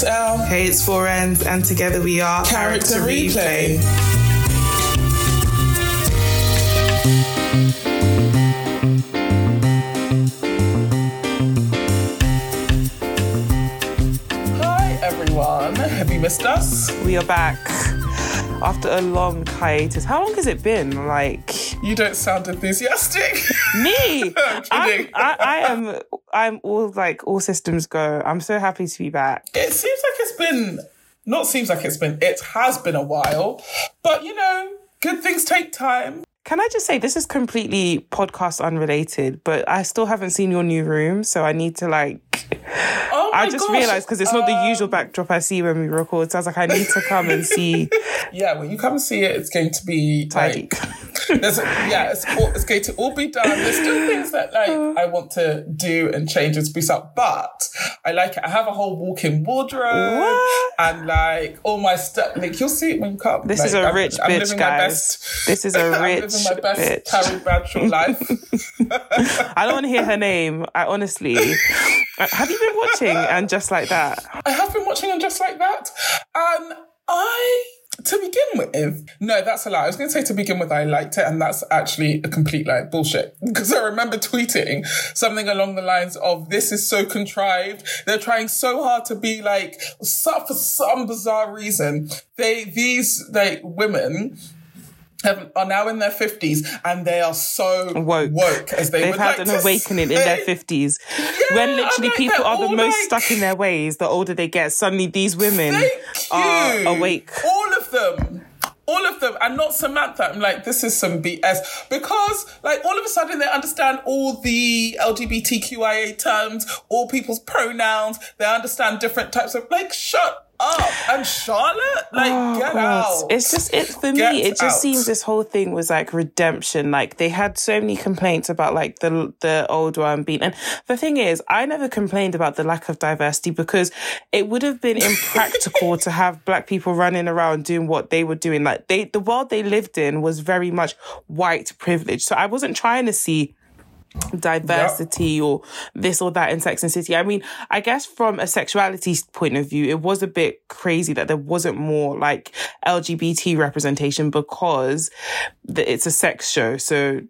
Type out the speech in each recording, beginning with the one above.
it's L. Hey, it's Four Ends, and together we are Character Replay. Hi, everyone. Have you missed us? We are back after a long hiatus. How long has it been? Like You don't sound enthusiastic. me, I'm I'm. I, I am. I'm all like all systems go. I'm so happy to be back. It seems like it's been, not seems like it's been, it has been a while. But, you know, good things take time. Can I just say this is completely podcast unrelated, but I still haven't seen your new room, so I need to like. Oh my I just gosh. realized because it's not the Um, usual backdrop I see when we record. So I was like, I need to come and see Yeah, when you come and see it, it's going to be tidy. like There's, yeah, it's, all, it's going to all be done. There's still things that like I want to do and change and spruce up, but I like it. I have a whole walk-in wardrobe What? and like all my stuff. Like you'll see it when you come. This Like, is a I'm- rich I'm bitch, guys. best- This is a I'm rich living my best bitch. Carrie Bradshaw life. I don't want to hear her name. I honestly. Have you been watching and just like that? I have been watching and just like that, and I. To begin with, no, that's a lie. I was going to say to begin with, I liked it, and that's actually a complete lie. Bullshit. Because I remember tweeting something along the lines of, this is so contrived. They're trying so hard to be like, for some bizarre reason, they, these, like, women, have, are now in their 50s and they are so Woke. woke as they They've would had like an awakening in their 50s. Yeah, when literally like, people they're the most like- stuck in their ways, the older they get, suddenly these women Thank are you. awake. All of them. All of them, and not Samantha. I'm like, this is some BS because, like, all of a sudden they understand all the LGBTQIA terms, all people's pronouns. They understand different types of like. Shut up, and Charlotte, like, Oh, get God. out. It's just it for Get me. It just out. seems this whole thing was like redemption. Like they had so many complaints about like the the old one being. And the thing is, I never complained about the lack of diversity because it would have been impractical to have black people running around doing what they were doing. Like they, the world they lived in was very much white privilege. So I wasn't trying to see diversity or this or that in Sex and City. I mean, I guess from a sexuality point of view, it was a bit crazy that there wasn't more like LGBT representation because it's a sex show. So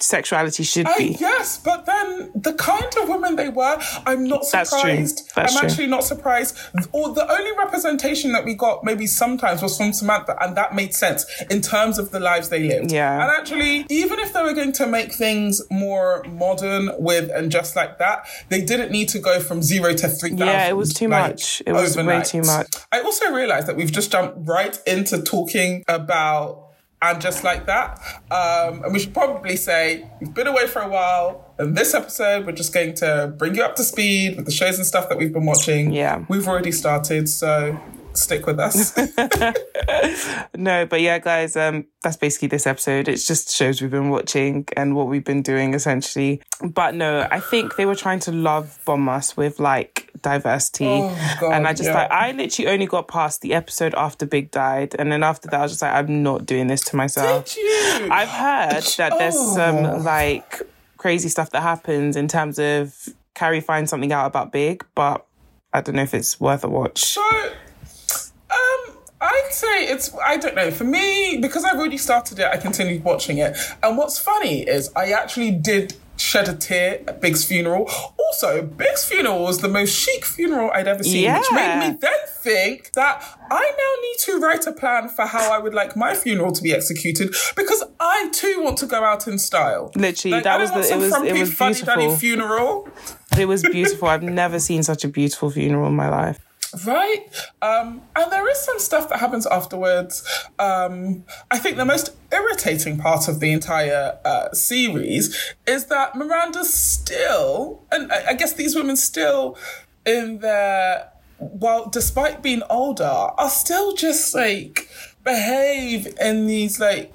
sexuality should I be. yes, but then the kind of women they were, I'm not That's true. surprised. That's I'm true. actually not surprised. Or the only representation that we got maybe sometimes was from Samantha, and that made sense in terms of the lives they lived. Yeah. And actually, even if they were going to make things more modern with and just like that, they didn't need to go from zero to three thousand. Yeah, it was too like, much. It was way too much. I also realized that we've just jumped right into talking about and just like that. Um, and we should probably say we've been away for a while. And this episode, we're just going to bring you up to speed with the shows and stuff that we've been watching. Yeah. We've already started, so stick with us. No, but yeah, guys, um, that's basically this episode. It's just shows we've been watching and what we've been doing essentially. But no, I think they were trying to love bomb us with like diversity. Oh, God, and I just yeah. like I literally only got past the episode after Big died. And then after that I was just like, I'm not doing this to myself. Did you? I've heard that there's Oh. some like crazy stuff that happens in terms of Carrie finds something out about Big, but I don't know if it's worth a watch. So, um, I'd say it's, I don't know, for me, because I've already started it, I continued watching it. And what's funny is I actually did shed a tear at Big's funeral. Also, Big's funeral was the most chic funeral I'd ever seen, which made me then think that I now need to write a plan for how I would like my funeral to be executed because I too want to go out in style. Literally, Like, that was the- it was- it was beautiful. funeral. It was beautiful. I've never seen such a beautiful funeral in my life. Right. Um, and there is some stuff that happens afterwards. Um, I think the most irritating part of the entire uh, series is that Miranda's still, and I, guess these women still in their, while despite being older, are still just like behave in these like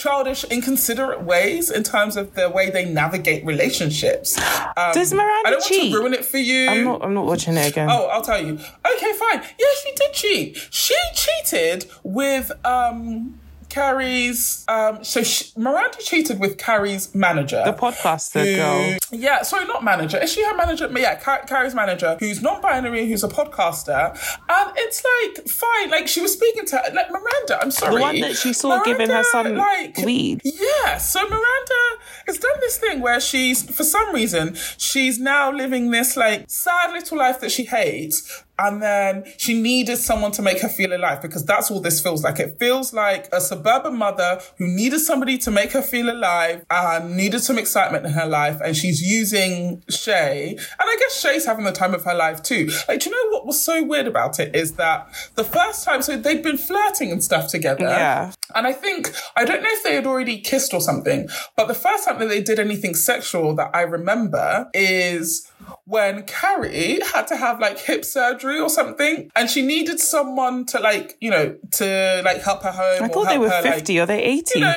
childish, inconsiderate ways in terms of the way they navigate relationships. Um, Does Miranda I don't cheat? want to ruin it for you. I'm not. I'm not watching it again. Oh, I'll tell you. Okay, fine. Yeah, she did cheat. She cheated with um Carrie's. Um, so she, Miranda cheated with Carrie's manager, the podcaster who- girl. Yeah, sorry, not manager. Is she her manager? Yeah, Car- Carrie's manager, who's non-binary, who's a podcaster, and it's like fine. Like she was speaking to her, like Miranda. I'm sorry, The one that she saw giving her son like weed. yeah, so Miranda has done this thing where she's, for some reason, she's now living this like sad little life that she hates. And then she needed someone to make her feel alive because that's all this feels like. It feels like a suburban mother who needed somebody to make her feel alive and needed some excitement in her life. And she's using Shay. And I guess Shay's having the time of her life too. Like, do you know what was so weird about it is that the first time, so they'd been flirting and stuff together. Yeah. And I think, I don't know if they had already kissed or something, but the first time that they did anything sexual that I remember is when Carrie had to have like hip surgery or something and she needed someone to like, you know, to like help her home. I or thought they were her, like- 50. Are they 80? you know,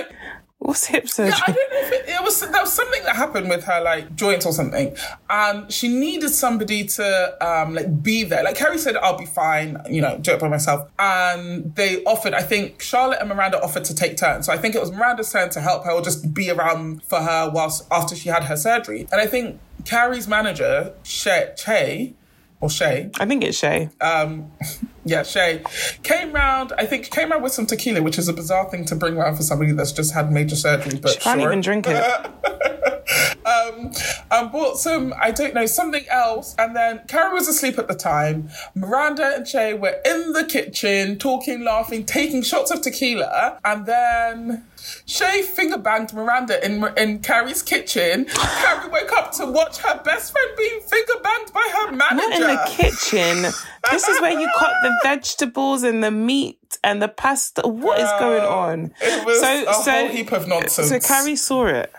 What's hip surgery? I don't know if it, it was there was something that happened with her like joint or something, and she needed somebody to um like be there. Like Carrie said, "I'll be fine," you know, do it by myself. And they offered, I think Charlotte and Miranda offered to take turns. So I think it was Miranda's turn to help her or just be around for her whilst after she had her surgery. And I think Carrie's manager, Shay, Che, or Shay, I think it's Shay. um, yeah, Shay came round. I think came round with some tequila, which is a bizarre thing to bring round for somebody that's just had major surgery. But she Can't sure. even drink it. um, and bought some, I don't know, something else. And then Carrie was asleep at the time. Miranda and Shay were in the kitchen, talking, laughing, taking shots of tequila. And then Shay finger banged Miranda in in Carrie's kitchen. Carrie woke up to watch her best friend being finger banged by her manager. Not in the kitchen. This is where you cut the vegetables and the meat and the pasta. What is going on? It was a whole heap of nonsense. So Carrie saw it.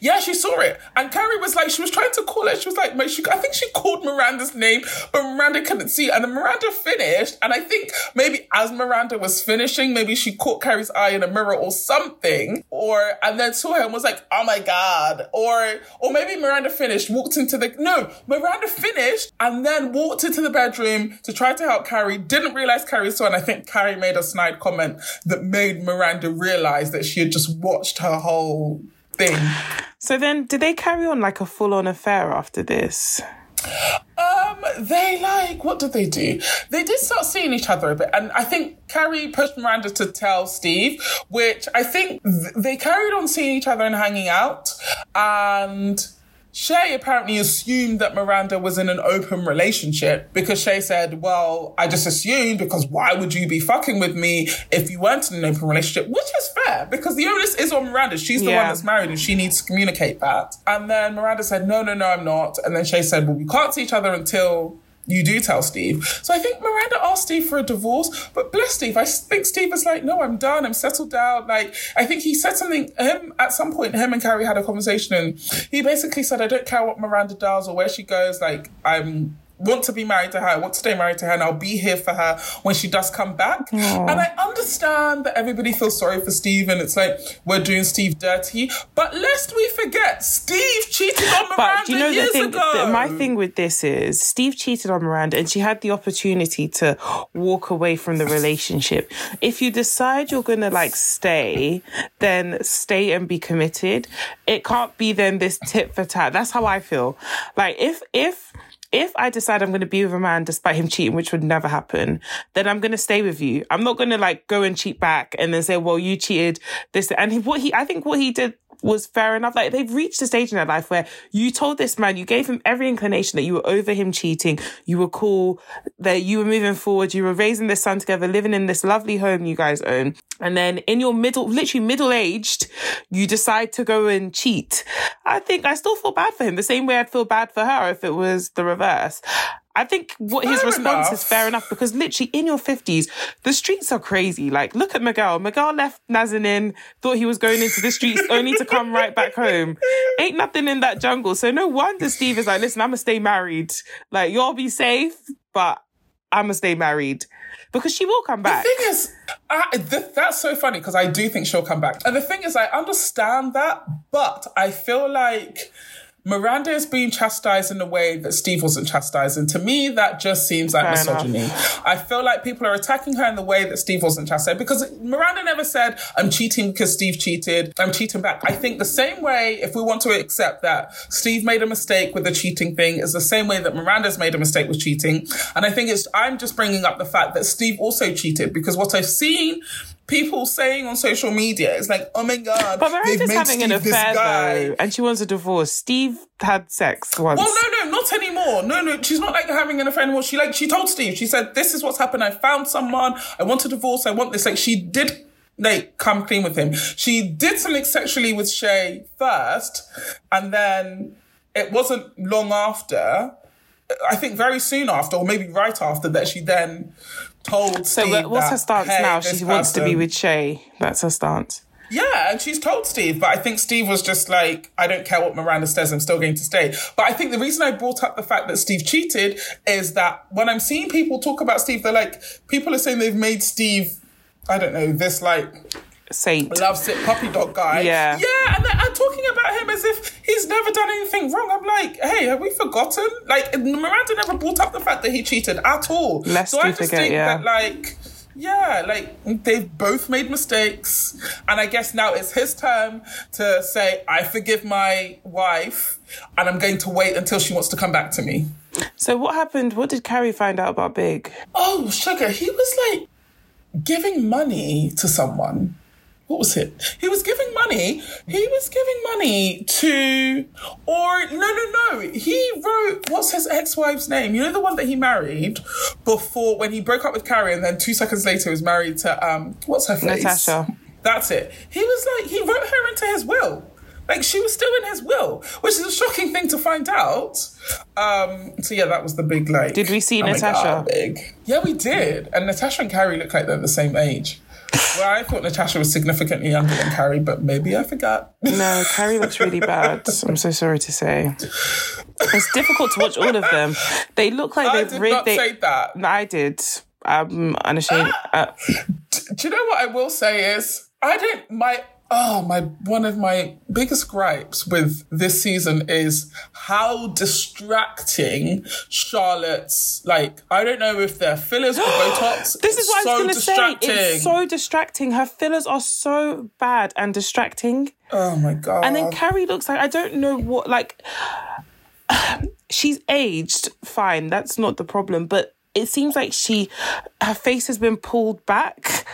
Yeah, she saw it. And Carrie was like, she was trying to call it. She was like, "Mate, she, I think she called Miranda's name, but Miranda couldn't see. it. And then Miranda finished. And I think maybe as Miranda was finishing, maybe she caught Carrie's eye in a mirror or something. Or, and then saw her and was like, oh my God. Or, or maybe Miranda finished, walked into the, no, Miranda finished and then walked into the bedroom to try to help Carrie. Didn't realize Carrie saw. And I think Carrie made a snide comment that made Miranda realize that she had just watched her whole thing. So then, did they carry on like a full on affair after this? Um, they like what did they do? They did start seeing each other a bit, and I think Carrie pushed Miranda to tell Steve, which I think th- they carried on seeing each other and hanging out, and. Shay apparently assumed that Miranda was in an open relationship because Shay said, Well, I just assumed because why would you be fucking with me if you weren't in an open relationship? Which is fair because the onus is on Miranda. She's the Yeah. one that's married and she needs to communicate that. And then Miranda said, No, no, no, I'm not. And then Shay said, Well, we can't see each other until you do tell Steve. So I think Miranda asked Steve for a divorce, but bless Steve. I think Steve was like, no, I'm done. I'm settled down. Like, I think he said something, him at some point, him and Carrie had a conversation and he basically said, I don't care what Miranda does or where she goes. Like, I'm want to be married to her, I want to stay married to her, and I'll be here for her when she does come back. And I understand that everybody feels sorry for Steve and it's like we're doing Steve dirty. But lest we forget, Steve cheated on Miranda But do you know the thing? ago. The, my thing with this is Steve cheated on Miranda, and she had the opportunity to walk away from the relationship. If you decide you're gonna like stay, then stay and be committed. It can't be then this tit for tat. That's how I feel. Like if if if I decide I'm going to be with a man despite him cheating, which would never happen, then I'm going to stay with you. I'm not going to like go and cheat back and then say, well, you cheated this. And he, what he, I think what he did was fair enough. Like they've reached a stage in their life where you told this man, you gave him every inclination that you were over him cheating. You were cool, that you were moving forward. You were raising this son together, living in this lovely home you guys own. And then in your middle, literally middle aged, you decide to go and cheat. I think I still feel bad for him the same way I'd feel bad for her if it was the reverse. I think what his response enough. is fair enough because literally in your 50s, the streets are crazy. Like, look at Miguel. Miguel left Nazanin, thought he was going into the streets only to come right back home. Ain't nothing in that jungle. So no wonder Steve is like, listen, I'm gonna stay married. Like, you'll be safe, but I'm gonna stay married. Because she will come back. The thing is, I, th- that's so funny because I do think she'll come back. And the thing is, I understand that, but I feel like Miranda is being chastised in a way that Steve wasn't chastised. And to me, that just seems like Fair misogyny. I feel like people are attacking her in the way that Steve wasn't chastised because Miranda never said, I'm cheating because Steve cheated. I'm cheating back. I think the same way, if we want to accept that Steve made a mistake with the cheating thing, is the same way that Miranda's made a mistake with cheating. And I think it's, I'm just bringing up the fact that Steve also cheated because what I've seen people saying on social media it's like, oh my God. But they've Miranda's having an Steve this affair guy. though, and she wants a divorce. Steve had sex once. Well, no, no, not anymore. No, no, she's not like having an affair anymore. She like she told Steve. She said, "This is what's happened. I found someone. I want a divorce. I want this." Like she did. Like come clean with him. She did something sexually with Shay first, and then it wasn't long after. I think very soon after, or maybe right after, that she then told so Steve. what- what's that, her stance "Hey, now? She wants to be with Shay. That's her stance. yeah, and she's told Steve, but I think Steve was just like, I don't care what Miranda says, I'm still going to stay. But I think the reason I brought up the fact that Steve cheated is that when I'm seeing people talk about Steve, they're like, people are saying they've made Steve, I don't know, this like Saint. loves it puppy dog guy. Yeah. Yeah, and I'm talking about him as if he's never done anything wrong. I'm like, hey, have we forgotten? Like, Miranda never brought up the fact that he cheated at all. Lest so I just forget, think yeah. that, like, yeah, like they've both made mistakes. And I guess now it's his turn to say, I forgive my wife and I'm going to wait until she wants to come back to me. So what happened? What did Carrie find out about Big? Oh, sugar, he was like giving money to someone. What was it? He was giving money. He was giving money to, or no, no, no. He wrote, what's his ex wife's name? You know, the one that he married before when he broke up with Carrie and then two seconds later was married to, um, what's her face? Natasha. That's it. He was like, he wrote her into his will. Like she was still in his will, which is a shocking thing to find out. Um, so yeah, that was the big like. Did we see oh Natasha? God, big. Yeah, we did. And Natasha and Carrie look like they're the same age. Well, I thought Natasha was significantly younger than Carrie, but maybe I forgot. No, Carrie looks really bad. I'm so sorry to say. It's difficult to watch all of them. They look like they've did really. not say that. No, I did. I'm unashamed. Uh, Do you know what I will say is I didn't my oh my one of my biggest gripes with this season is how distracting Charlotte's like I don't know if they're fillers or Botox. this is what so I was going to say. It's so distracting. Her fillers are so bad and distracting. oh my god. And then Carrie looks like I don't know what like she's aged fine, that's not the problem, but it seems like she her face has been pulled back.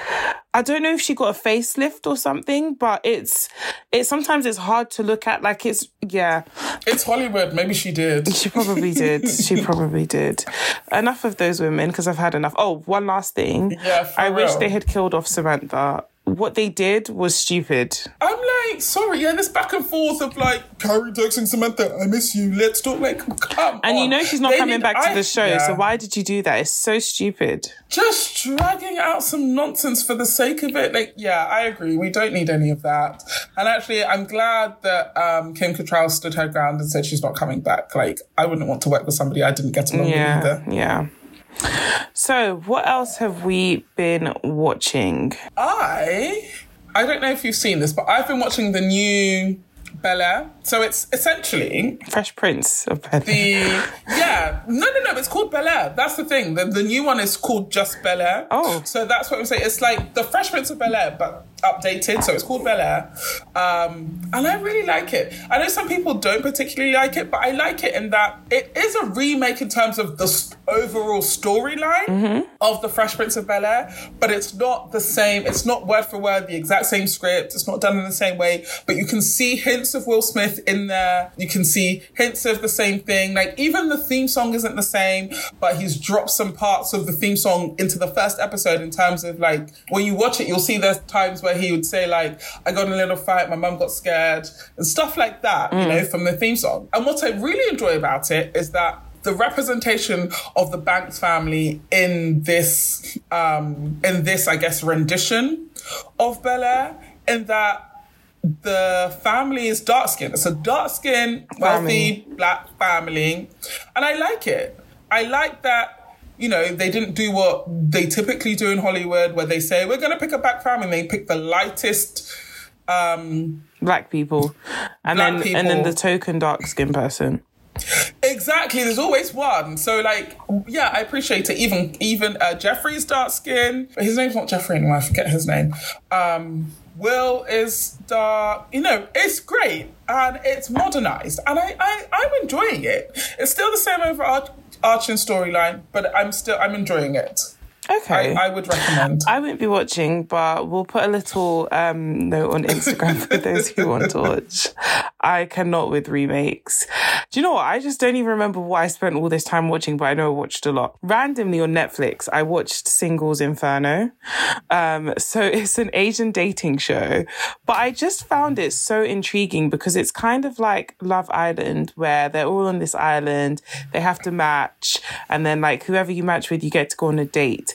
I don't know if she got a facelift or something, but it's it sometimes it's hard to look at like it's yeah. it's Hollywood. Maybe she did. She probably did. She probably did. Enough of those women because I've had enough. Oh, one last thing. Yeah, for I wish they had killed off Samantha. What they did was stupid. I'm like, sorry, yeah, this back and forth of like Carrie texting Samantha, I miss you. Let's talk. Like, come And on. you know she's not They coming need- back to I- the show, yeah. so why did you do that? It's so stupid. just dragging out some nonsense for the sake of it. Like, yeah, I agree. We don't need any of that. And actually, I'm glad that um, Kim Cattrall stood her ground and said she's not coming back. Like, I wouldn't want to work with somebody I didn't get along Yeah, with either. yeah. So, what else have we been watching? I, I don't know if you've seen this, but I've been watching the new Bel Air. So it's essentially Fresh Prince of Bel the yeah no no no it's called Bel Air. That's the thing. The the new one is called just Bel Air. Oh. so that's what I'm saying. It's like the Fresh Prince of Bel Air, but updated. So it's called Bel Air, um, and I really like it. I know some people don't particularly like it, but I like it in that it is a remake in terms of the overall storyline of the Fresh Prince of Bel Air, but it's not the same. It's not word for word the exact same script. It's not done in the same way, but you can see hints of Will Smith in there. You can see hints of the same thing. Like even the theme song isn't the same, but he's dropped some parts of the theme song into the first episode in terms of like when you watch it, you'll see there's times where he would say like, "I got in a little fight, my mum got scared," and stuff like that. You know, from the theme song. And what I really enjoy about it is that the representation of the Banks family in this, um, in this, I guess, rendition of Bel Air, in that the family is dark skinned. It's a dark skinned, wealthy black family. And I like it. I like that, you know, they didn't do what they typically do in Hollywood where they say, we're going to pick a black family. And they pick the lightest, um, Black people, and Black then and then the token dark skinned person. Exactly. There's always one. So like, yeah, I appreciate it. Even even uh, Jeffrey's dark skin. His name's not Jeffrey anymore. I forget his name. Um, Will is the, uh, You know, it's great and it's modernized, and I, I I'm enjoying it. It's still the same overarching storyline, but I'm still I'm enjoying it. Okay. I, I would recommend. I won't be watching, but we'll put a little um, note on Instagram for those who want to watch. I cannot with remakes. Do you know what? I just don't even remember what I spent all this time watching, but I know I watched a lot. Randomly on Netflix, I watched Singles Inferno. Um, so it's an Asian dating show, but I just found it so intriguing because it's kind of like Love Island, where they're all on this island, they have to match, and then like whoever you match with, you get to go on a date.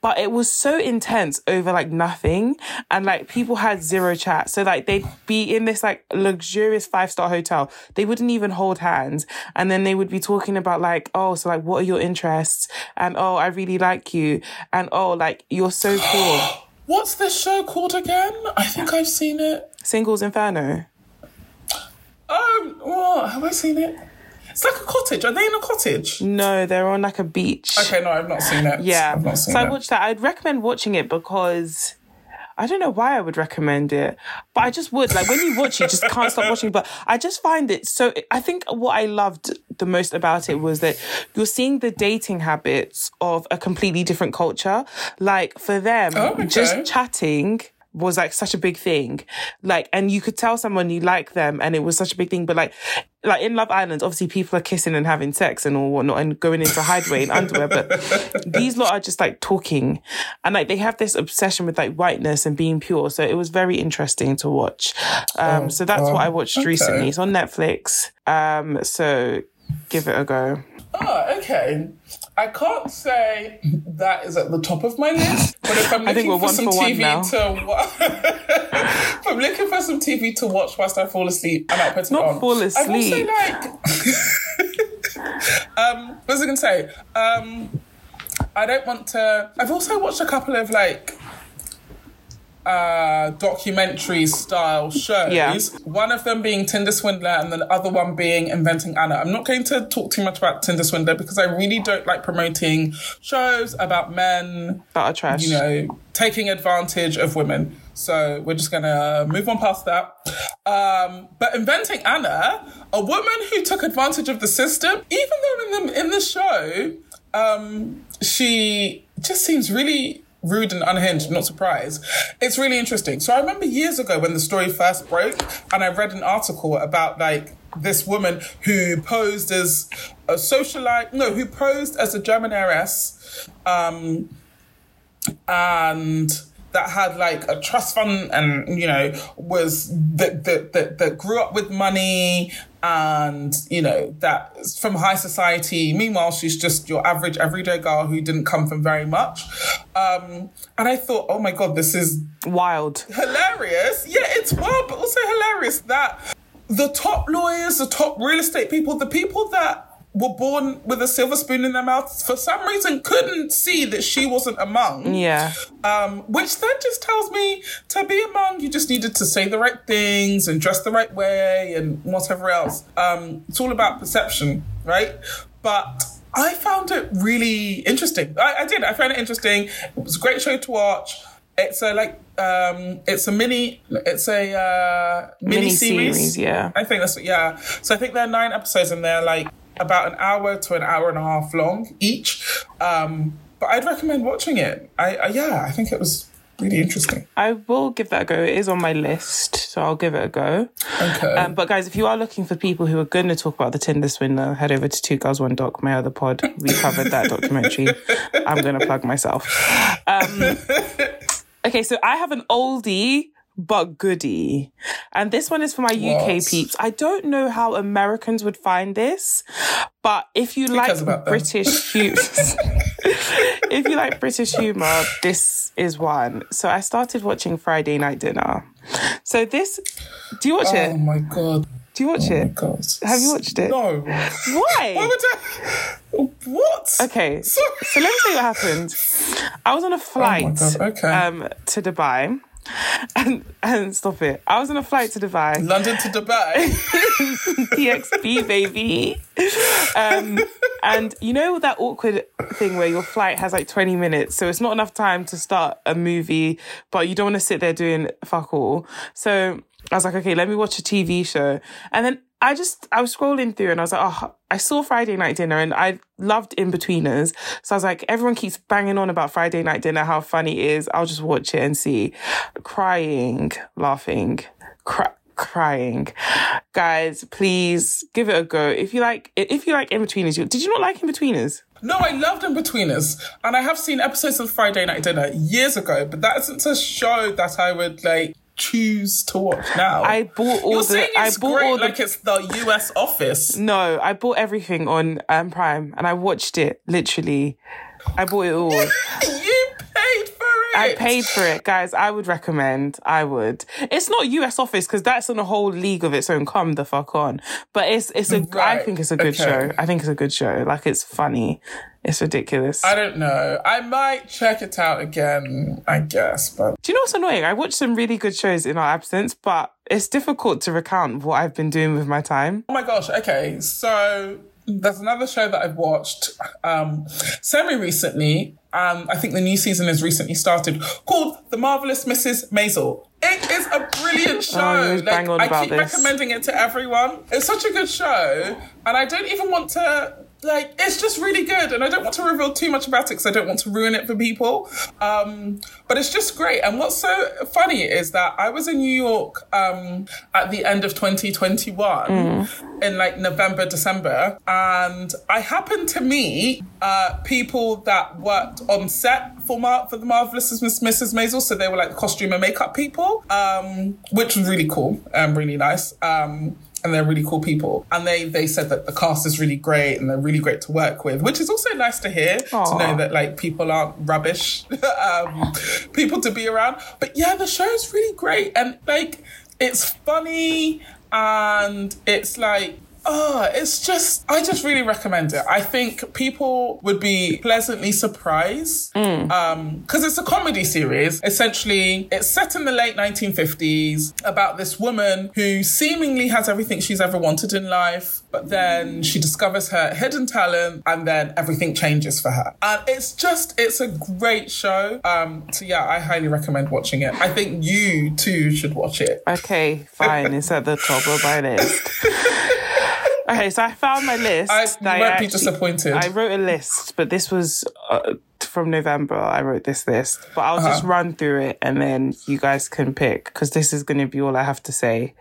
But it was so intense over like nothing, and like people had zero chat. So like they'd be in this like luxurious five star hotel, they wouldn't even hold hands, and then they would be talking about like, oh, so like what are your interests, and oh, I really like you, and oh, like you're so cool. What's this show called again? I think I've seen it. Singles Inferno. Um, what have I seen it? It's like a cottage. Are they in a cottage? No, they're on like a beach. Okay, no, I've not seen it. Yeah. I've not seen So I watched that. I'd recommend watching it because I don't know why I would recommend it, but I just would. Like when you watch it, you just can't stop watching. But I just find it so. I think what I loved the most about it was that you're seeing the dating habits of a completely different culture. Like for them, Oh, okay. just chatting was like such a big thing. Like, and you could tell someone you like them and it was such a big thing. But like, like in Love Island, obviously people are kissing and having sex and all whatnot and going into hideaway in underwear. But these lot are just like talking and like they have this obsession with like whiteness and being pure. So it was very interesting to watch. Um, so that's what I watched okay. recently. It's on Netflix. Um, so give it a go. Oh, okay. I can't say that is at the top of my list, but if I'm looking for some for TV to watch, if I'm looking for some TV to watch whilst I fall asleep, I might put it on Not on. fall asleep. I've also like, um, what was I going to say? Um, I don't want to. I've also watched a couple of like uh, documentary style shows. Yeah. One of them being Tinder Swindler and the other one being Inventing Anna. I'm not going to talk too much about Tinder Swindler because I really don't like promoting shows about men, That are trash. you know, taking advantage of women. So we're just gonna move on past that. Um, but inventing Anna, a woman who took advantage of the system, even though in the in the show, um, she just seems really rude and unhinged. Not surprised. It's really interesting. So I remember years ago when the story first broke, and I read an article about like this woman who posed as a socialite, no, who posed as a German heiress, um, and that had like a trust fund and you know was that that that, that grew up with money and you know that from high society meanwhile she's just your average everyday girl who didn't come from very much um and i thought oh my god this is Wild. hilarious. Yeah, it's wild, but also hilarious that the top lawyers, the top real estate people, the people that were born with a silver spoon in their mouth, for some reason couldn't see that she wasn't among. Yeah. Um, which then just tells me to be among, you just needed to say the right things and dress the right way and whatever else. Um, it's all about perception, right? But I found it really interesting. I, I did. I found it interesting. It was a great show to watch. It's a like um it's a mini it's a uh mini series. Mini-series, yeah. I think that's yeah. So I think there are nine episodes and they're like about an hour to an hour and a half long each. Um but I'd recommend watching it. I, I yeah, I think it was really interesting. I will give that a go. It is on my list, so I'll give it a go. Okay. Um, but guys, if you are looking for people who are going to talk about the Tinder swindler, head over to Two Girls One Doc, my other pod. We covered that documentary. I'm going to plug myself. Um, okay, so I have an oldie but goody. and this one is for my UK What? peeps. I don't know how Americans would find this, but if you about like? British humor, if you like British humor, this is one. So I started watching Friday Night Dinner. So this, do you watch oh it? Oh my god. Do you watch Oh my it? god. Have you watched it? No. Why? Why would I? What? Okay, so let me tell you what happened. I was on a flight God, okay. um, to Dubai. and and stop it. I was on a flight to Dubai. London to Dubai. TXP baby. Um, and you know that awkward thing where your flight has like 20 minutes, so it's not enough time to start a movie, but you don't want to sit there doing fuck all. So I was like, okay, let me watch a TV show. And then I just, I was scrolling through and I was like, oh, I saw Friday Night Dinner and I loved Inbetweeners. So I was like, everyone keeps banging on about Friday Night Dinner, how funny it is. I'll just watch it and see. Crying, laughing, cry crying. Guys, please give it a go. If you like, if you like Inbetweeners, you, did you not like Inbetweeners? No, I loved Inbetweeners, and I have seen episodes of Friday Night Dinner years ago, but that isn't a show that I would like choose to watch now. I bought all You're the. I bought great, all the. like it's the US Office. no, I bought everything on um, Prime, and I watched it literally. I bought it all. you paid for it. I paid for it, guys. I would recommend. I would. It's not US Office because that's in a whole league of its own. Come the fuck on. But it's it's a. I Right, think it's a good okay. show. I think it's a good show. Like it's funny. It's ridiculous. I don't know. I might check it out again, I guess, but Do you know what's annoying? I watched some really good shows in our absence, but it's difficult to recount what I've been doing with my time. oh my gosh, okay. So there's another show that I've watched um semi recently. Um, I think the new season has recently started called The Marvelous Mrs. Maisel. It is a brilliant show. Oh, always bang on I keep this. recommending it to everyone. It's such a good show, and I don't even want to like. It's just really good, and I don't want to reveal too much about it because I don't want to ruin it for people. Um, but it's just great. And what's so funny is that I was in New York um, at the end of 2021 in like November, December, and I happened to meet uh, people that worked on set for Mar- for the marvelous Miss- Mrs. Maisel. So they were like costume and makeup people, um, which was really cool and really nice. Um, and they're really cool people. And they they said that the cast is really great and they're really great to work with, which is also nice to hear to know that like people aren't rubbish, um, people to be around. But yeah, the show is really great and like it's funny and it's like Oh, it's just, I just really recommend it. I think people would be pleasantly surprised. Um, cause it's a comedy series. Essentially, it's set in the late 1950s about this woman who seemingly has everything she's ever wanted in life, but then she discovers her hidden talent and then everything changes for her. And it's just, it's a great show. Um, so yeah, I highly recommend watching it. I think you too should watch it. Okay, fine. it's at the top of my list. Okay, so I found my list. I, you that won't be actually- disappointed. I wrote a list, but this was uh, from November. I wrote this list, but I'll Uh-huh. just run through it and then you guys can pick because this is going to be all I have to say.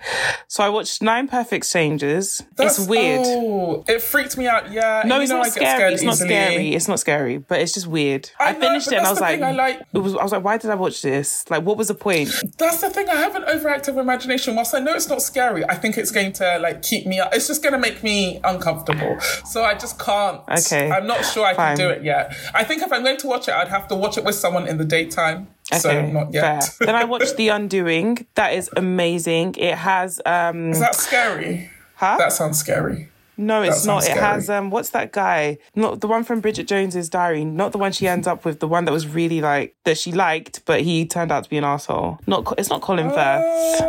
So I watched Nine Perfect Strangers. That's- it's weird. Oh, it freaked me out. Yeah. No, it's not scary. It's not scary. It's not scary, but it's just weird. I I, know, finished it and I was like, I like. it was. I was like, why did I watch this? Like, what was the point? That's the thing. I have an overactive imagination. Whilst I know it's not scary, I think it's going to like keep me up. It's just going to make me uncomfortable. So I just can't. Okay, I'm not sure I fine. can do it yet. I think if I'm going to watch it, I'd have to watch it with someone in the daytime. so not yet. fair. then I watched The Undoing. That is amazing. It has um, Is that scary? huh? That sounds scary. No, it's not. sounds It has um what's that guy? Not the one from Bridget Jones's diary, not the one she ends up with, the one that was really like that she liked, but he turned out to be an asshole. Not it's not Colin Firth.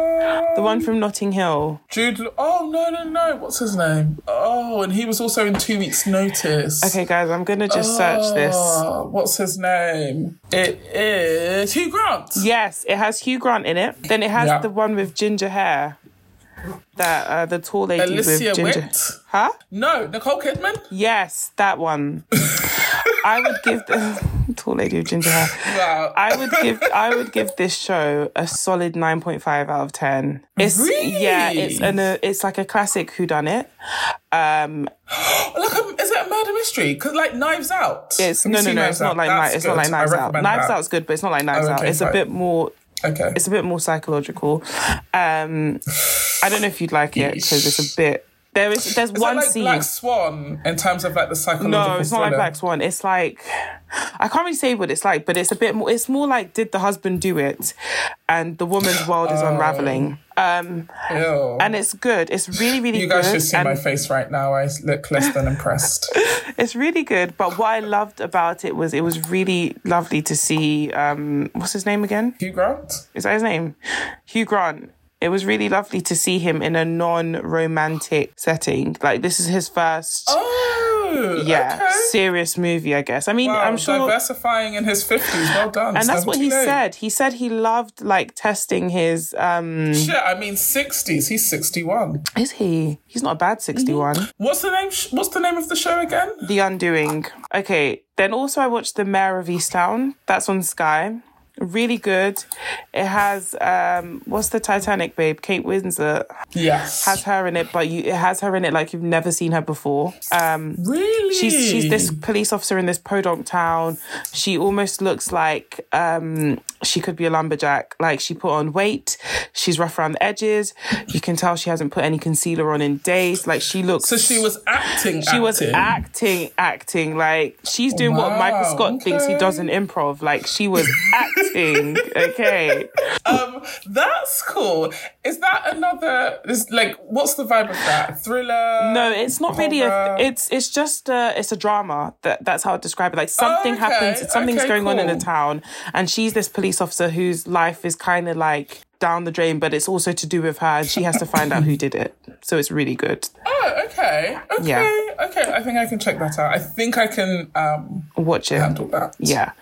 The one from Notting Hill. Jude. Oh no no no! What's his name? Oh, and he was also in Two Weeks Notice. Okay, guys, I'm gonna just search this. Oh, what's his name? It is Hugh Grant. Yes, it has Hugh Grant in it. Then it has the one with ginger hair. That uh, the tall lady Alicia with ginger. Witt. Huh? No, Nicole Kidman. Yes, that one. I would give the tall lady with ginger hair. Wow. I would give I would give this show a solid nine point five out of ten. It's Really? yeah, it's an uh, it's like a classic Who Done It. Um, Look, um, is it a murder mystery? Cause like Knives Out. it's no no no, Knives it's not like That's Kni- it's not like Knives Out. Knives. Out's good, but it's not like Knives Oh, Out. okay, It's a bit more. Okay. It's a bit more psychological. Um, I don't know if you'd like it because it's a bit. There is there's Is one that like scene. Black Swan in terms of like the psychological? No, it's not like? Black Swan. It's like I can't really say what it's like, but it's a bit more. It's more like did the husband do it, and the woman's world is unraveling. Um, Ew. and it's good. It's really, really you guys good. should see and my face right now. I look less than impressed. It's really good. But what I loved about it was it was really lovely to see. Um, what's his name again? Hugh Grant? Is that his name? Hugh Grant. It was really lovely to see him in a non-romantic setting. Like this is his first, Oh, yeah, okay. serious movie. I guess. I mean, Wow, I'm sure. diversifying in his fifties. Well done. and that's what he 78. said. He said he loved like testing his. um Shit, I mean sixties. He's sixty-one. Is he? He's not a bad 61. What's the name? What's the name of the show again? The Undoing. Okay. Then also I watched The Mare of Easttown. That's on Sky. Really good. It has um what's the Titanic babe? Kate Winslet Yes. has her in it, but you it has her in it like you've never seen her before. Um really? she's she's this police officer in this podunk town. She almost looks like um she could be a lumberjack. Like she put on weight. She's rough around the edges. You can tell she hasn't put any concealer on in days. Like she looks So she was acting. she was acting. acting, acting. Like she's doing what Michael Scott thinks he does in improv. Like she was acting. Okay. Um, that's cool. Is that another? Is like, what's the vibe of that? Thriller? No, it's not really a. It's it's just a. It's a drama. That that's how I describe it. Like something okay, happens. Something's okay, going on in the town, and she's this police officer whose life is kind of like down the drain, but it's also to do with her, and she has to find out who did it. So it's really good. Oh, okay. Okay. Yeah. Okay. I think I can check that out. I think I can um Watch it. handle that. Yeah.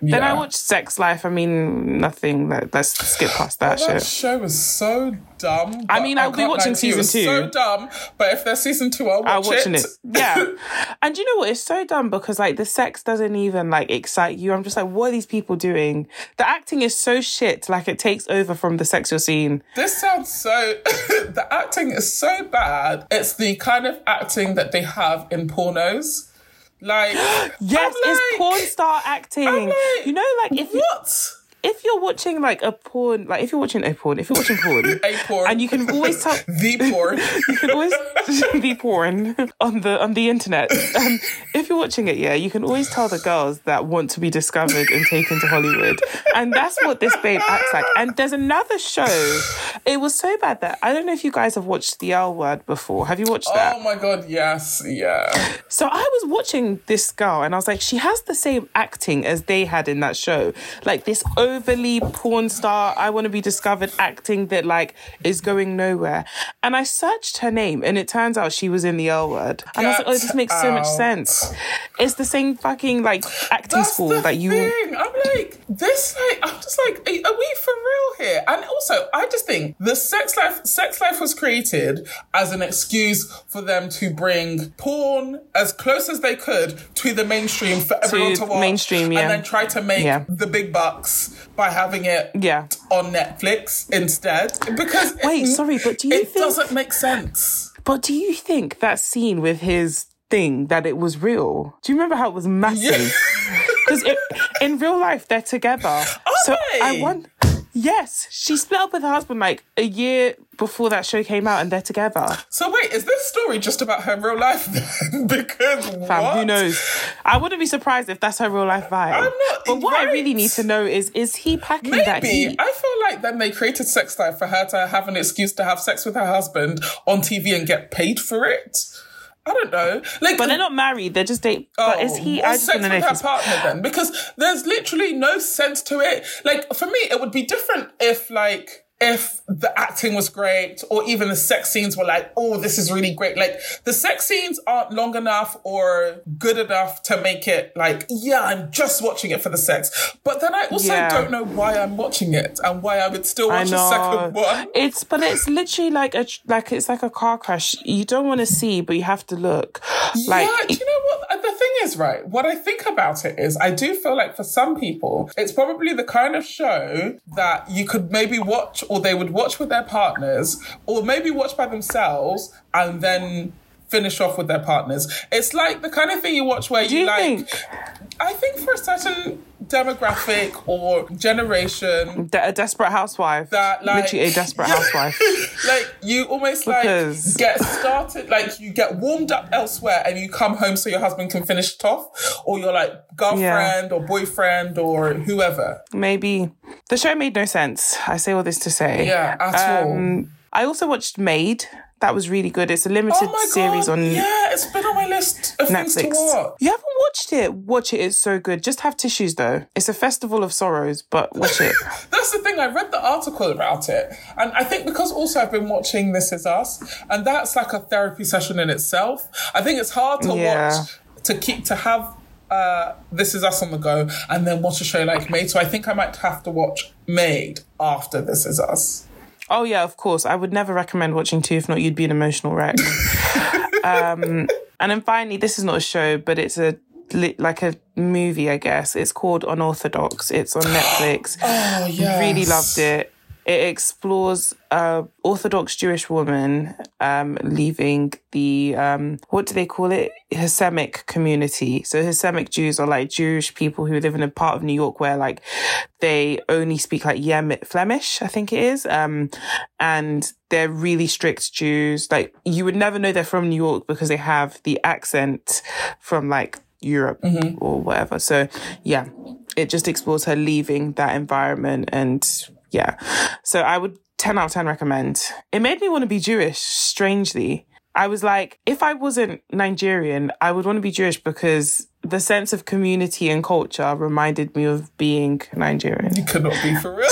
Then I Yeah. watched Sex Life. I mean, nothing. That, let's skip past that That shit. show was so dumb. I mean, I'll be watching season two. So dumb, but if there's season two, I'll watch I'm watching it. it. Yeah. and you know what? It's so dumb because like the sex doesn't even like excite you. I'm just like, what are these people doing? The acting is so shit. Like it takes over from the sex you're seeing. This sounds so. the acting is so bad. It's the kind of acting that they have in pornos. Like, Yes, I'm it's porn star acting. like, you know, like if you, What? If you're watching like a porn, like if you're watching a porn, if you're watching porn, A porn. and you can always tell. the porn. You can always be porn on the on the internet. Um, if you're watching it, yeah, you can always tell the girls that want to be discovered and taken to Hollywood, and that's what this babe acts like. And there's another show. It was so bad that I don't know if you guys have watched The L Word before. Have you watched that? oh my god, yes, yeah. So I was watching this girl and I was like, she has the same acting as they had in that show. Like this overly porn star, I want to be discovered acting that like is going nowhere. And I searched her name and it turns out she was in the L word. And I was like, oh, this makes so much sense. It's the same fucking like acting That's school that you. thing. I'm like this. Like I'm just like, are are we for real here? And also, I just think the sex life, sex life was created as an excuse for them to bring porn as close as they could to the mainstream for everyone to watch, mainstream, yeah. and then try to make Yeah. the big bucks by having it Yeah. on Netflix instead. Because it- Wait, sorry, but do you it think- doesn't make sense? But do you think that scene with his thing that it was real? Do you remember how it was massive? Because in real life they're together. so I want. Yes, she split up with her husband like a year before that show came out, and they're together. So wait, is this story just about her real life then? because Fam, what? who knows? I wouldn't be surprised if that's her real life vibe. I'm not- but what I really need to know is: is he packing that Maybe. heat? I feel like then they created Sex Life for her to have an excuse to have sex with her husband on TV and get paid for it. I don't know. Like, But they're not married; they're just date. but is he? Oh, I just sex want to know with her partner then? Because there's literally no sense to it. Like for me, it would be different if like if the acting was great or even the sex scenes were like, oh, this is really great. Like the sex scenes aren't long enough or good enough to make it like, yeah, I'm just watching it for the sex. But then I also Yeah. don't know why I'm watching it and why I would still watch a second one. It's but it's literally like a like it's like a car crash. You don't want to see, but you have to look. Like yeah, do you know what? Is, right, what I think about it is I do feel like for some people, it's probably the kind of show that you could maybe watch or they would watch with their partners or maybe watch by themselves and then finish off with their partners. It's like the kind of thing you watch where you, you like think? I think for a certain demographic or generation, De- a desperate housewife. That, like- literally a desperate housewife. like you almost Because- like get started, like you get warmed up elsewhere, and you come home so your husband can finish it off, or your like girlfriend or boyfriend or whoever. Maybe the show made no sense. I say all this to say. Yeah, at all. Um, I also watched Maid. That was really good. It's a limited Oh my series god! on yeah, it's been on my list of things to Netflix. watch. You haven't watched it? Watch it. It's so good. Just have tissues though. It's a festival of sorrows, but watch it. That's the thing. I read the article about it, and I think because also I've been watching This Is Us, and that's like a therapy session in itself. I think it's hard to Yeah. watch to keep to have uh, This Is Us on the go, and then watch a show like Maid. So I think I might have to watch Maid after This Is Us. Oh yeah, of course. I would never recommend watching two. If not, you'd be an emotional wreck. um, and then finally, this is not a show, but it's a like a movie, I guess. It's called Unorthodox. It's on Netflix. Oh yeah, Really loved it. It explores a Orthodox Jewish woman um, leaving the um, what do they call it Hasidic community. So Hasidic Jews are like Jewish people who live in a part of New York where like they only speak like Yem Flemish, I think it is, um, and they're really strict Jews. Like you would never know they're from New York because they have the accent from like Europe or whatever. So yeah, it just explores her leaving that environment and yeah. So I would 10 out of 10 recommend. It made me want to be Jewish, strangely. I was like, if I wasn't Nigerian, I would want to be Jewish because the sense of community and culture reminded me of being Nigerian. It could not be for real.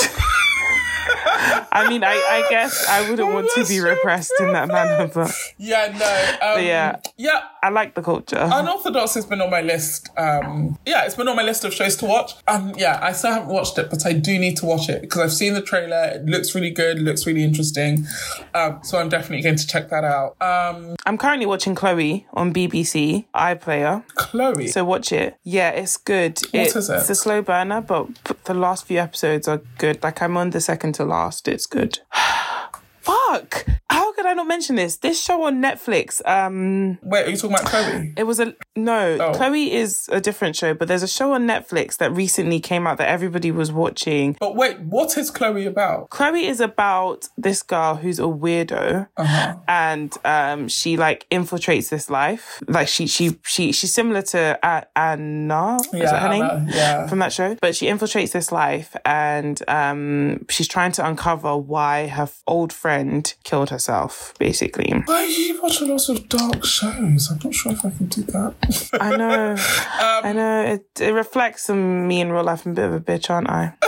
I mean, I, I guess I wouldn't want to be repressed in that manner, but yeah, no. Um, yeah. yeah. I like the culture. Unorthodox has been on my list. Um, yeah, it's been on my list of shows to watch. Um, yeah, I still haven't watched it, but I do need to watch it because I've seen the trailer. It looks really good. Looks really interesting. Um, so I'm definitely going to check that out. Um, I'm currently watching Chloe on BBC iPlayer. Chloe. So watch it. Yeah, it's good. What is it? It's a slow burner, but the last few episodes are good. Like I'm on the second to last. It's good. Fuck! How could I not mention this? This show on Netflix. Um, Wait, are you talking about Chloe? it was a no. Oh. Chloe is a different show, but there's a show on Netflix that recently came out that everybody was watching. But wait, what is Chloe about? Chloe is about this girl who's a weirdo, Uh-huh. and um, she like infiltrates this life. Like she she she she's similar to A- Anna. is Yeah, that her Anna, name? yeah. From that show, but she infiltrates this life, and um, she's trying to uncover why her old friend killed herself. Basically, Why do you watch a lot of dark shows? I'm not sure if I can do that. I know, Um, I know. It it reflects on me in real life. I'm a bit of a bitch, aren't I?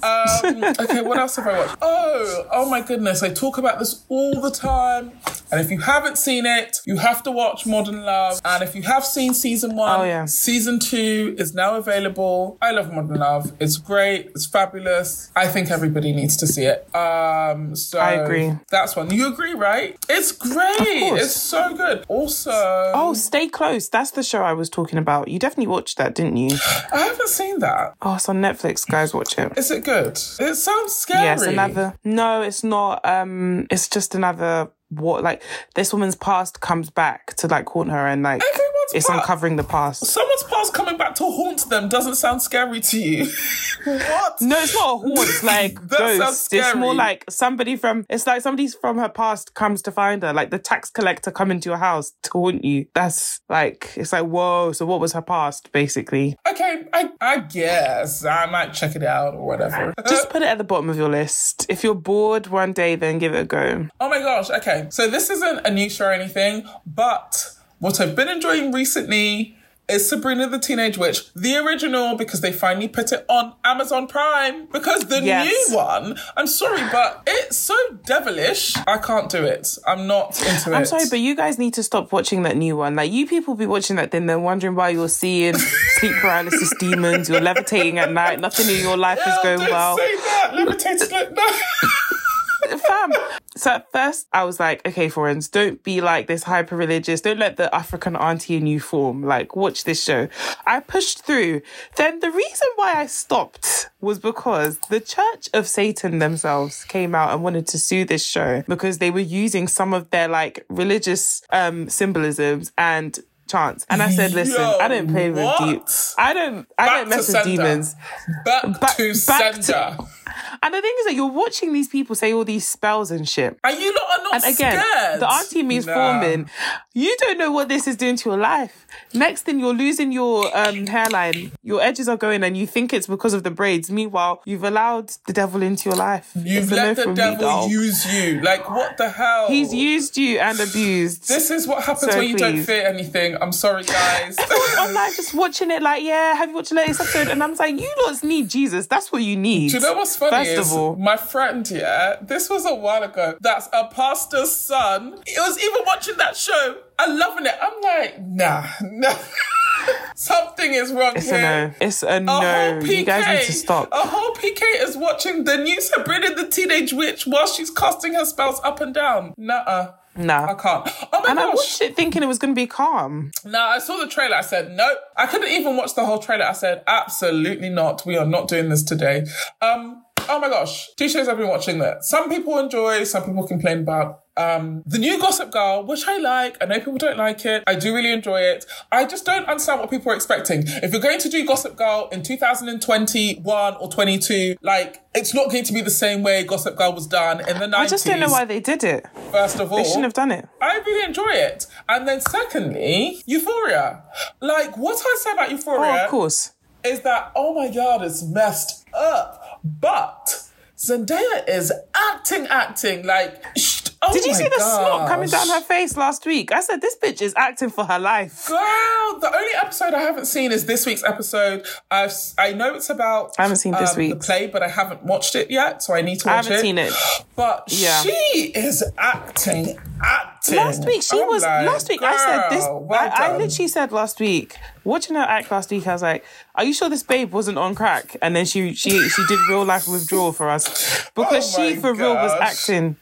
Um, okay, what else have I watched? Oh, oh my goodness, I talk about this all the time. And if you haven't seen it, you have to watch Modern Love. And if you have seen season one, Oh, yeah. season two is now available. I love Modern Love. It's great. It's fabulous. I think everybody needs to see it. Um, so I agree. That's one. You agree, right? It's great. It's so good. Also, Oh, Stay Close. That's the show I was talking about. You definitely watched that, didn't you? I haven't seen that. Oh, it's on Netflix. Guys, watch it. Is it good? It sounds scary. Yes, another. No, it's not. Um, it's just another. What like this woman's past comes back to like haunt her, and like Everyone's it's uncovering the past. Someone's past coming back to haunt them doesn't sound scary to you. what? No, it's not a haunt. It's like That sounds ghost. It's more like somebody from. It's like somebody from her past comes to find her, like the tax collector coming to your house to haunt you. That's like it's like whoa. So what was her past, basically? Okay, I, I guess I might check it out or whatever. Just put it at the bottom of your list. If you're bored one day, then give it a go. oh my gosh, okay. So this isn't a new show or anything, but what I've been enjoying recently is Sabrina the Teenage Witch, the original, because they finally put it on Amazon Prime. Because the Yes. new one, I'm sorry, but it's so devilish. I can't do it. I'm not into it. I'm sorry, but you guys need to stop watching that new one. Like you people be watching that then they're wondering why you're seeing sleep paralysis demons, you're levitating at night, nothing in your life is going well. say that. Levitating like that. Fam. So at first I was like, okay, foreigners, don't be like this hyper religious. Don't let the African auntie in you form. Like, watch this show. I pushed through. Then the reason why I stopped was because the Church of Satan themselves came out and wanted to sue this show because they were using some of their like religious um symbolisms and chance. And I said, listen, Yo, I don't play with what? deep. I don't. I Back don't to mess with demons. Back, Back- to back to- sender. And the thing is that you're watching these people say all these spells and shit. Are you lot are not And again, scared. the auntie me is Nah. forming. You don't know what this is doing to your life. Next thing, you're losing your um, hairline. Your edges are going, and you think it's because of the braids. Meanwhile, you've allowed the devil into your life. You've no let the from me, devil use you. Like, what the hell? He's used you and abused. This is what happens So when you don't please. fear anything. I'm sorry, guys. online just watching it like, yeah, have you watched the latest episode? And I'm like, you lot need Jesus. That's what you need. Do you know what's funny First is of all, my friend, yeah, this was a while ago. That's a pastor's son. He was even watching that show and loving it. I'm like, nah, nah. Something is wrong it's a no. It's a A no. whole PK, You guys need to stop. A whole PK is watching the new Sabrina the Teenage Witch while she's casting her spells up and down. Nuh-uh. I can't. Oh my And I gosh. watched it thinking it was going to be calm. No, I saw the trailer. I said, nope. I couldn't even watch the whole trailer. I said, absolutely not. We are not doing this today. Um, oh my gosh. Two shows I've been watching that some people enjoy, some people complain about. Um, the new Gossip Girl, which I like. I know people don't like it. I do really enjoy it. I just don't understand what people are expecting. If you're going to do Gossip Girl in 2021 or 22, like, it's not going to be the same way Gossip Girl was done in the 90s. I just don't know why they did it. First of all, They shouldn't have done it. I really enjoy it. And then secondly, Euphoria. Like what I say about Euphoria, Oh, of course. is that oh my god, it's messed up. But Zendaya is acting, acting like. sh- Oh Did you see the snot coming down her face last week? I said, this bitch is acting for her life. Girl, the only episode I haven't seen is this week's episode. I've, I know it's about I haven't seen this um, the week's. play, but I haven't watched it yet, so I need to I haven't seen it. But Yeah. she is acting, acting. Last week, she I'm was. like, last week, I said this. well I, I literally said last week, watching her act last week, I was like, "Are you sure this babe wasn't on crack?" And then she she she did real life withdrawal for us because Oh she for real was acting.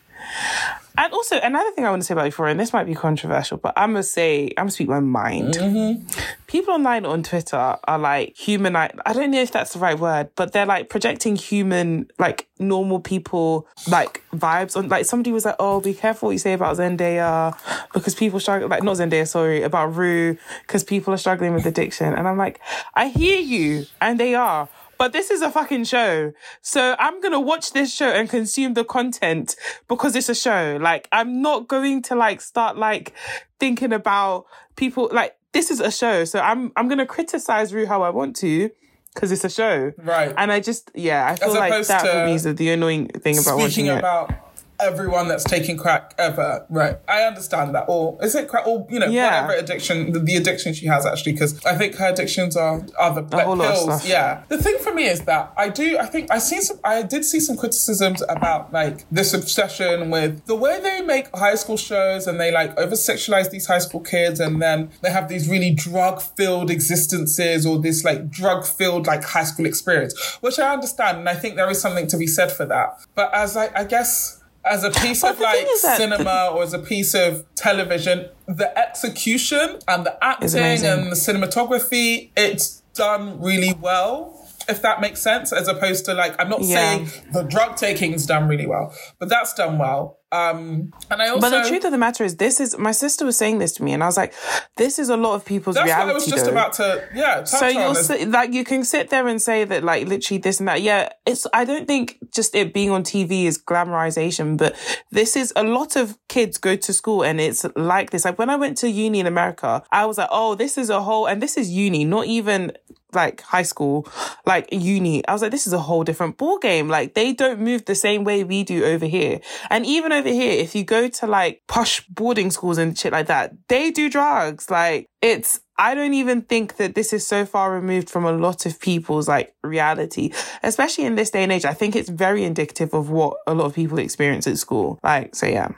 And also another thing I want to say about Euphoria, and this might be controversial, but I'm gonna say I'm gonna speak my mind. Mm-hmm. People online on Twitter are like human. I don't know if that's the right word, but they're like projecting human, like normal people, like vibes on. Like somebody was like, "Oh, be careful what you say about Zendaya because people struggle." Like not Zendaya, sorry, about Rue because people are struggling with addiction. And I'm like, I hear you, and they are. But this is a fucking show. So I'm going to watch this show and consume the content because it's a show. Like, I'm not going to like start like thinking about people like this is a show. So I'm, I'm going to criticize Rue how I want to because it's a show. Right. And I just, yeah, I feel like that to for me is the annoying thing about watching Speaking it. Everyone that's taking crack ever, right? I understand that. Or is it crack? Or you know, Yeah. whatever addiction, the, the addiction she has actually, because I think her addictions are other like, pills. Yeah. The thing for me is that I do. I think I seen some. I did see some criticisms about like this obsession with the way they make high school shows and they like over sexualize these high school kids and then they have these really drug filled existences or this like drug filled like high school experience, which I understand and I think there is something to be said for that. But as I, I guess as a piece But of like that- cinema or as a piece of television, the execution and the acting and the cinematography, it's done really well. If that makes sense, as opposed to like, I'm not Yeah. saying the drug taking is done really well, but that's done well. Um, and I also, But the truth of the matter is, this is my sister was saying this to me, and I was like, "This is a lot of people's that's reality." what I was just though. about to, yeah. So you'll sit, like you can sit there and say that like literally this and that. Yeah, it's I don't think just it being on TV is glamorization, but this is a lot of kids go to school and it's like this. Like when I went to uni in America, I was like, oh, this is a whole, and this is uni, not even like high school, like uni. I was like, this is a whole different ball game. Like they don't move the same way we do over here. And even over here, if you go to like posh boarding schools and shit like that, they do drugs. Like it's, I don't even think that this is so far removed from a lot of people's like reality, especially in this day and age. I think it's very indicative of what a lot of people experience at school. Like, so yeah,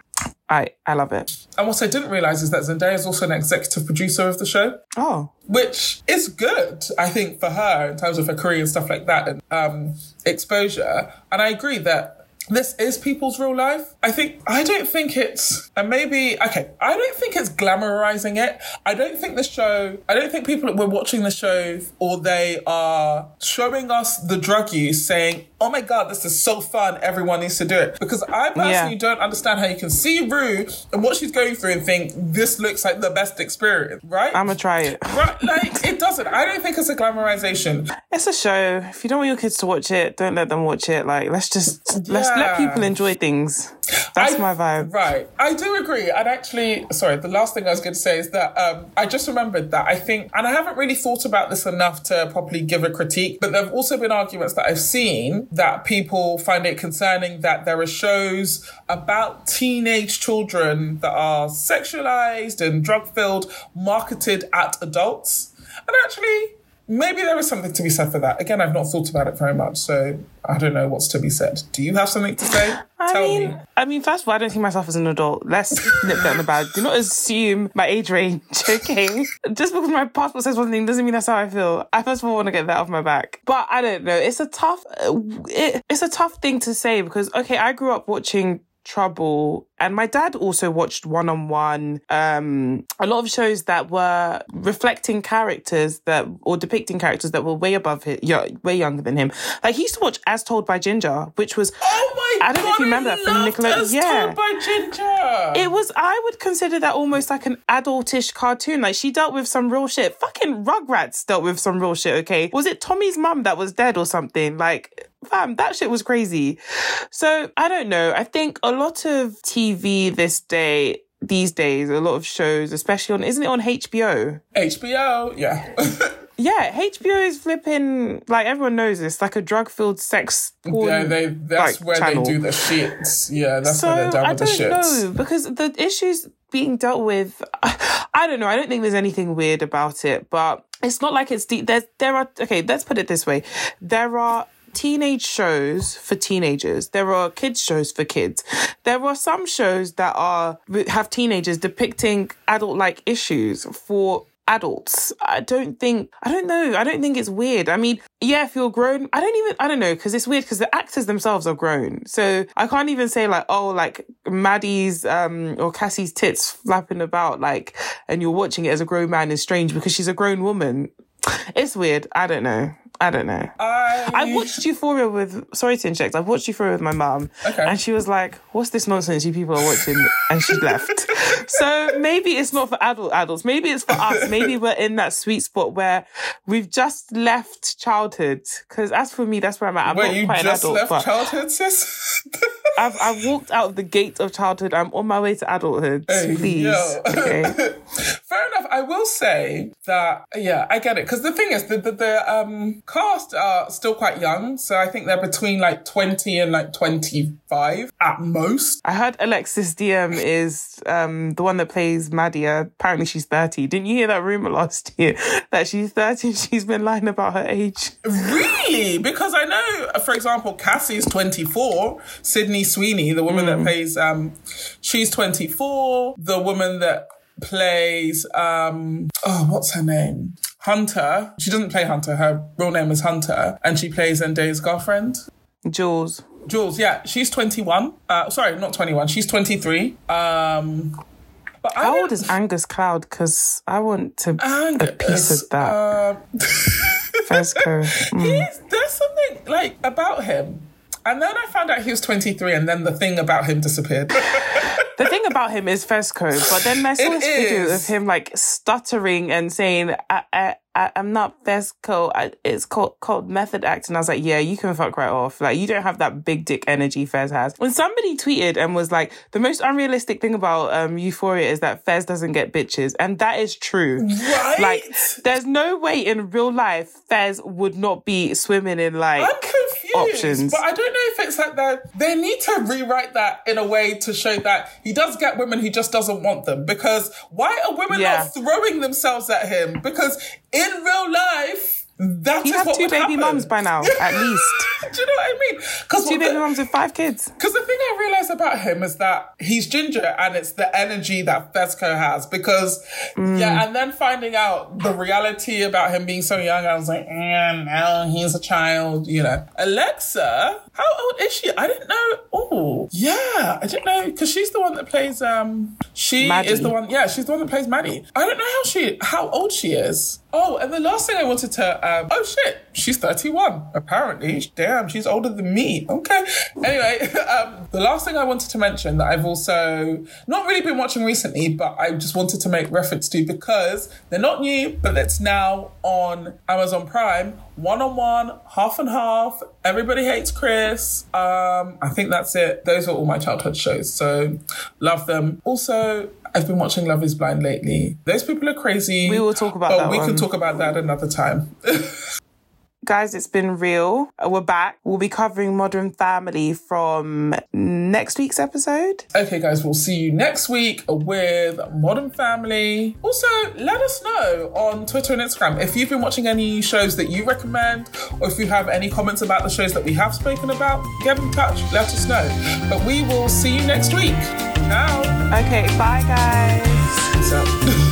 I, I love it. and what I didn't realize is that Zendaya is also an executive producer of the show. Oh, which is good, I think, for her in terms of her career and stuff like that and um, exposure. And I agree that this is people's real life. I think I don't think it's and maybe okay. I don't think it's glamorizing it. I don't think the show. I don't think people were watching the show or they are showing us the drug use, saying, "Oh my god, this is so fun! Everyone needs to do it." Because I personally Yeah. don't understand how you can see Rue and what she's going through and think this looks like the best experience, right? I'm gonna try it. right, like it doesn't. I don't think it's a glamorization. It's a show. If you don't want your kids to watch it, don't let them watch it. Like, let's just let's Yeah. Let people enjoy things. That's I- my vibe. Right. I do agree. And actually, sorry, the last thing I was going to say is that um, I just remembered that I think, and I haven't really thought about this enough to properly give a critique, but there have also been arguments that I've seen that people find it concerning that there are shows about teenage children that are sexualized and drug filled, marketed at adults. And actually, maybe there is something to be said for that. Again, I've not thought about it very much, so I don't know what's to be said. Do you have something to say? I Tell mean, me. I mean, first of all, I don't see myself as an adult. Let's nip that in the bud. Do not assume my age range, okay? Just because my passport says one thing doesn't mean that's how I feel. I first of all want to get that off my back. But I don't know. It's a tough, uh, it, it's a tough thing to say because, okay, I grew up watching Trouble, and my dad also watched One on One. Um, a lot of shows that were reflecting characters that or depicting characters that were way above him, yeah, way younger than him. Like he used to watch As Told by Ginger, which was Oh my god! I don't know if you remember that from Nickelodeon. As Yeah. Told by Ginger. it was I would consider that almost like an adultish cartoon. Like she dealt with some real shit. Fucking Rugrats dealt with some real shit, okay? Was it Tommy's mum that was dead or something? Like fam, that shit was crazy. So I don't know. I think a lot of TV this day these days, a lot of shows, especially on isn't it on HBO? HBO, yeah. Yeah, HBO is flipping like everyone knows this, like a drug filled sex porn. yeah, they that's like, where channel. they do the shits. Yeah, that's so where they're done with the shits. I don't know because the issues being dealt with, I don't know. I don't think there's anything weird about it, but it's not like it's deep. There's there are okay. Let's put it this way: there are teenage shows for teenagers. There are kids shows for kids. There are some shows that are have teenagers depicting adult like issues for adults. I don't think, I don't know. I don't think it's weird. I mean, yeah, if you're grown, I don't even, I don't know, because it's weird because the actors themselves are grown. So I can't even say like, oh, like Maddie's, um, or Cassie's tits flapping about, like, and you're watching it as a grown man is strange because she's a grown woman. It's weird. I don't know. I don't know. I, I watched Euphoria with, sorry to inject, I watched Euphoria with my mum. Okay. And she was like, what's this nonsense you people are watching? And she left. so maybe it's not for adult adults. Maybe it's for us. Maybe we're in that sweet spot where we've just left childhood. Because as for me, that's where I'm at. I'm Wait, not you quite just an adult, left but childhood, sis? I've, I've walked out of the gate of childhood. I'm on my way to adulthood. Hey, Please. yo. Okay. Fair enough. I will say that, yeah, I get it. Because the thing is, the, the, the um, cast are still quite young. So I think they're between like 20 and like 25 at most. I heard Alexa Demie is um, the one that plays Maddie. Apparently she's 30. Didn't you hear that rumor last year that she's 30 and she's been lying about her age? Really? Because I know, for example, Cassie's 24. Sydney Sweeney, the woman that plays, um, she's 24. The woman that plays, um, oh, what's her name? Hunter. She doesn't play Hunter. Her real name is Hunter. And she plays Zendaya's girlfriend. Jules. Jules, yeah, she's 21. Uh, sorry, not 21. She's 23. Um, but I How old is Angus Cloud? Because I want to Angus, a piece of that. Uh, Fezco. Mm. He's, there's something like about him. And then I found out he was 23, and then the thing about him disappeared. The thing about him is Fezco, but then I saw this video of him like stuttering and saying, I, I, I, I'm not Fezco. I, it's called, called method Act. And I was like, yeah, you can fuck right off. Like, you don't have that big dick energy Fez has. When somebody tweeted and was like, the most unrealistic thing about um, Euphoria is that Fez doesn't get bitches. And that is true. right? Like, there's no way in real life Fez would not be swimming in like Options. But I don't know if it's like that. They need to rewrite that in a way to show that he does get women, he just doesn't want them. Because why are women Yeah. not throwing themselves at him? Because in real life, that is have two baby mums by now, at least. Do you know what I mean? Because Two baby moms with five kids. Because the thing I realized about him is that he's ginger and it's the energy that Fezco has. Because, Mm. yeah, and then finding out the reality about him being so young, I was like, eh, now he's a child, you know. Alexa, how old is she? I didn't know. Oh, yeah, I didn't know. Because she's the one that plays, um, she Maddie. is the one, yeah, she's the one that plays Maddie. I don't know how she, how old she is. Oh, and the last thing I wanted to, um, oh shit, she's 31, apparently. Damn, she's older than me. Okay. Anyway, um, the last thing I wanted to mention that I've also not really been watching recently, but I just wanted to make reference to because they're not new, but it's now on Amazon Prime. One on one, half and half. Everybody hates Chris. Um, I think that's it. Those are all my childhood shows, so love them. Also, I've been watching Love Is Blind lately. Those people are crazy. We will talk about but that we one. can talk about that another time. Guys, it's been real. Uh, We're back. We'll be covering Modern Family from next week's episode. Okay, guys, we'll see you next week with Modern Family. Also, let us know on Twitter and Instagram if you've been watching any shows that you recommend, or if you have any comments about the shows that we have spoken about. Get in touch, let us know. But we will see you next week. Now, Okay, bye guys. peace out.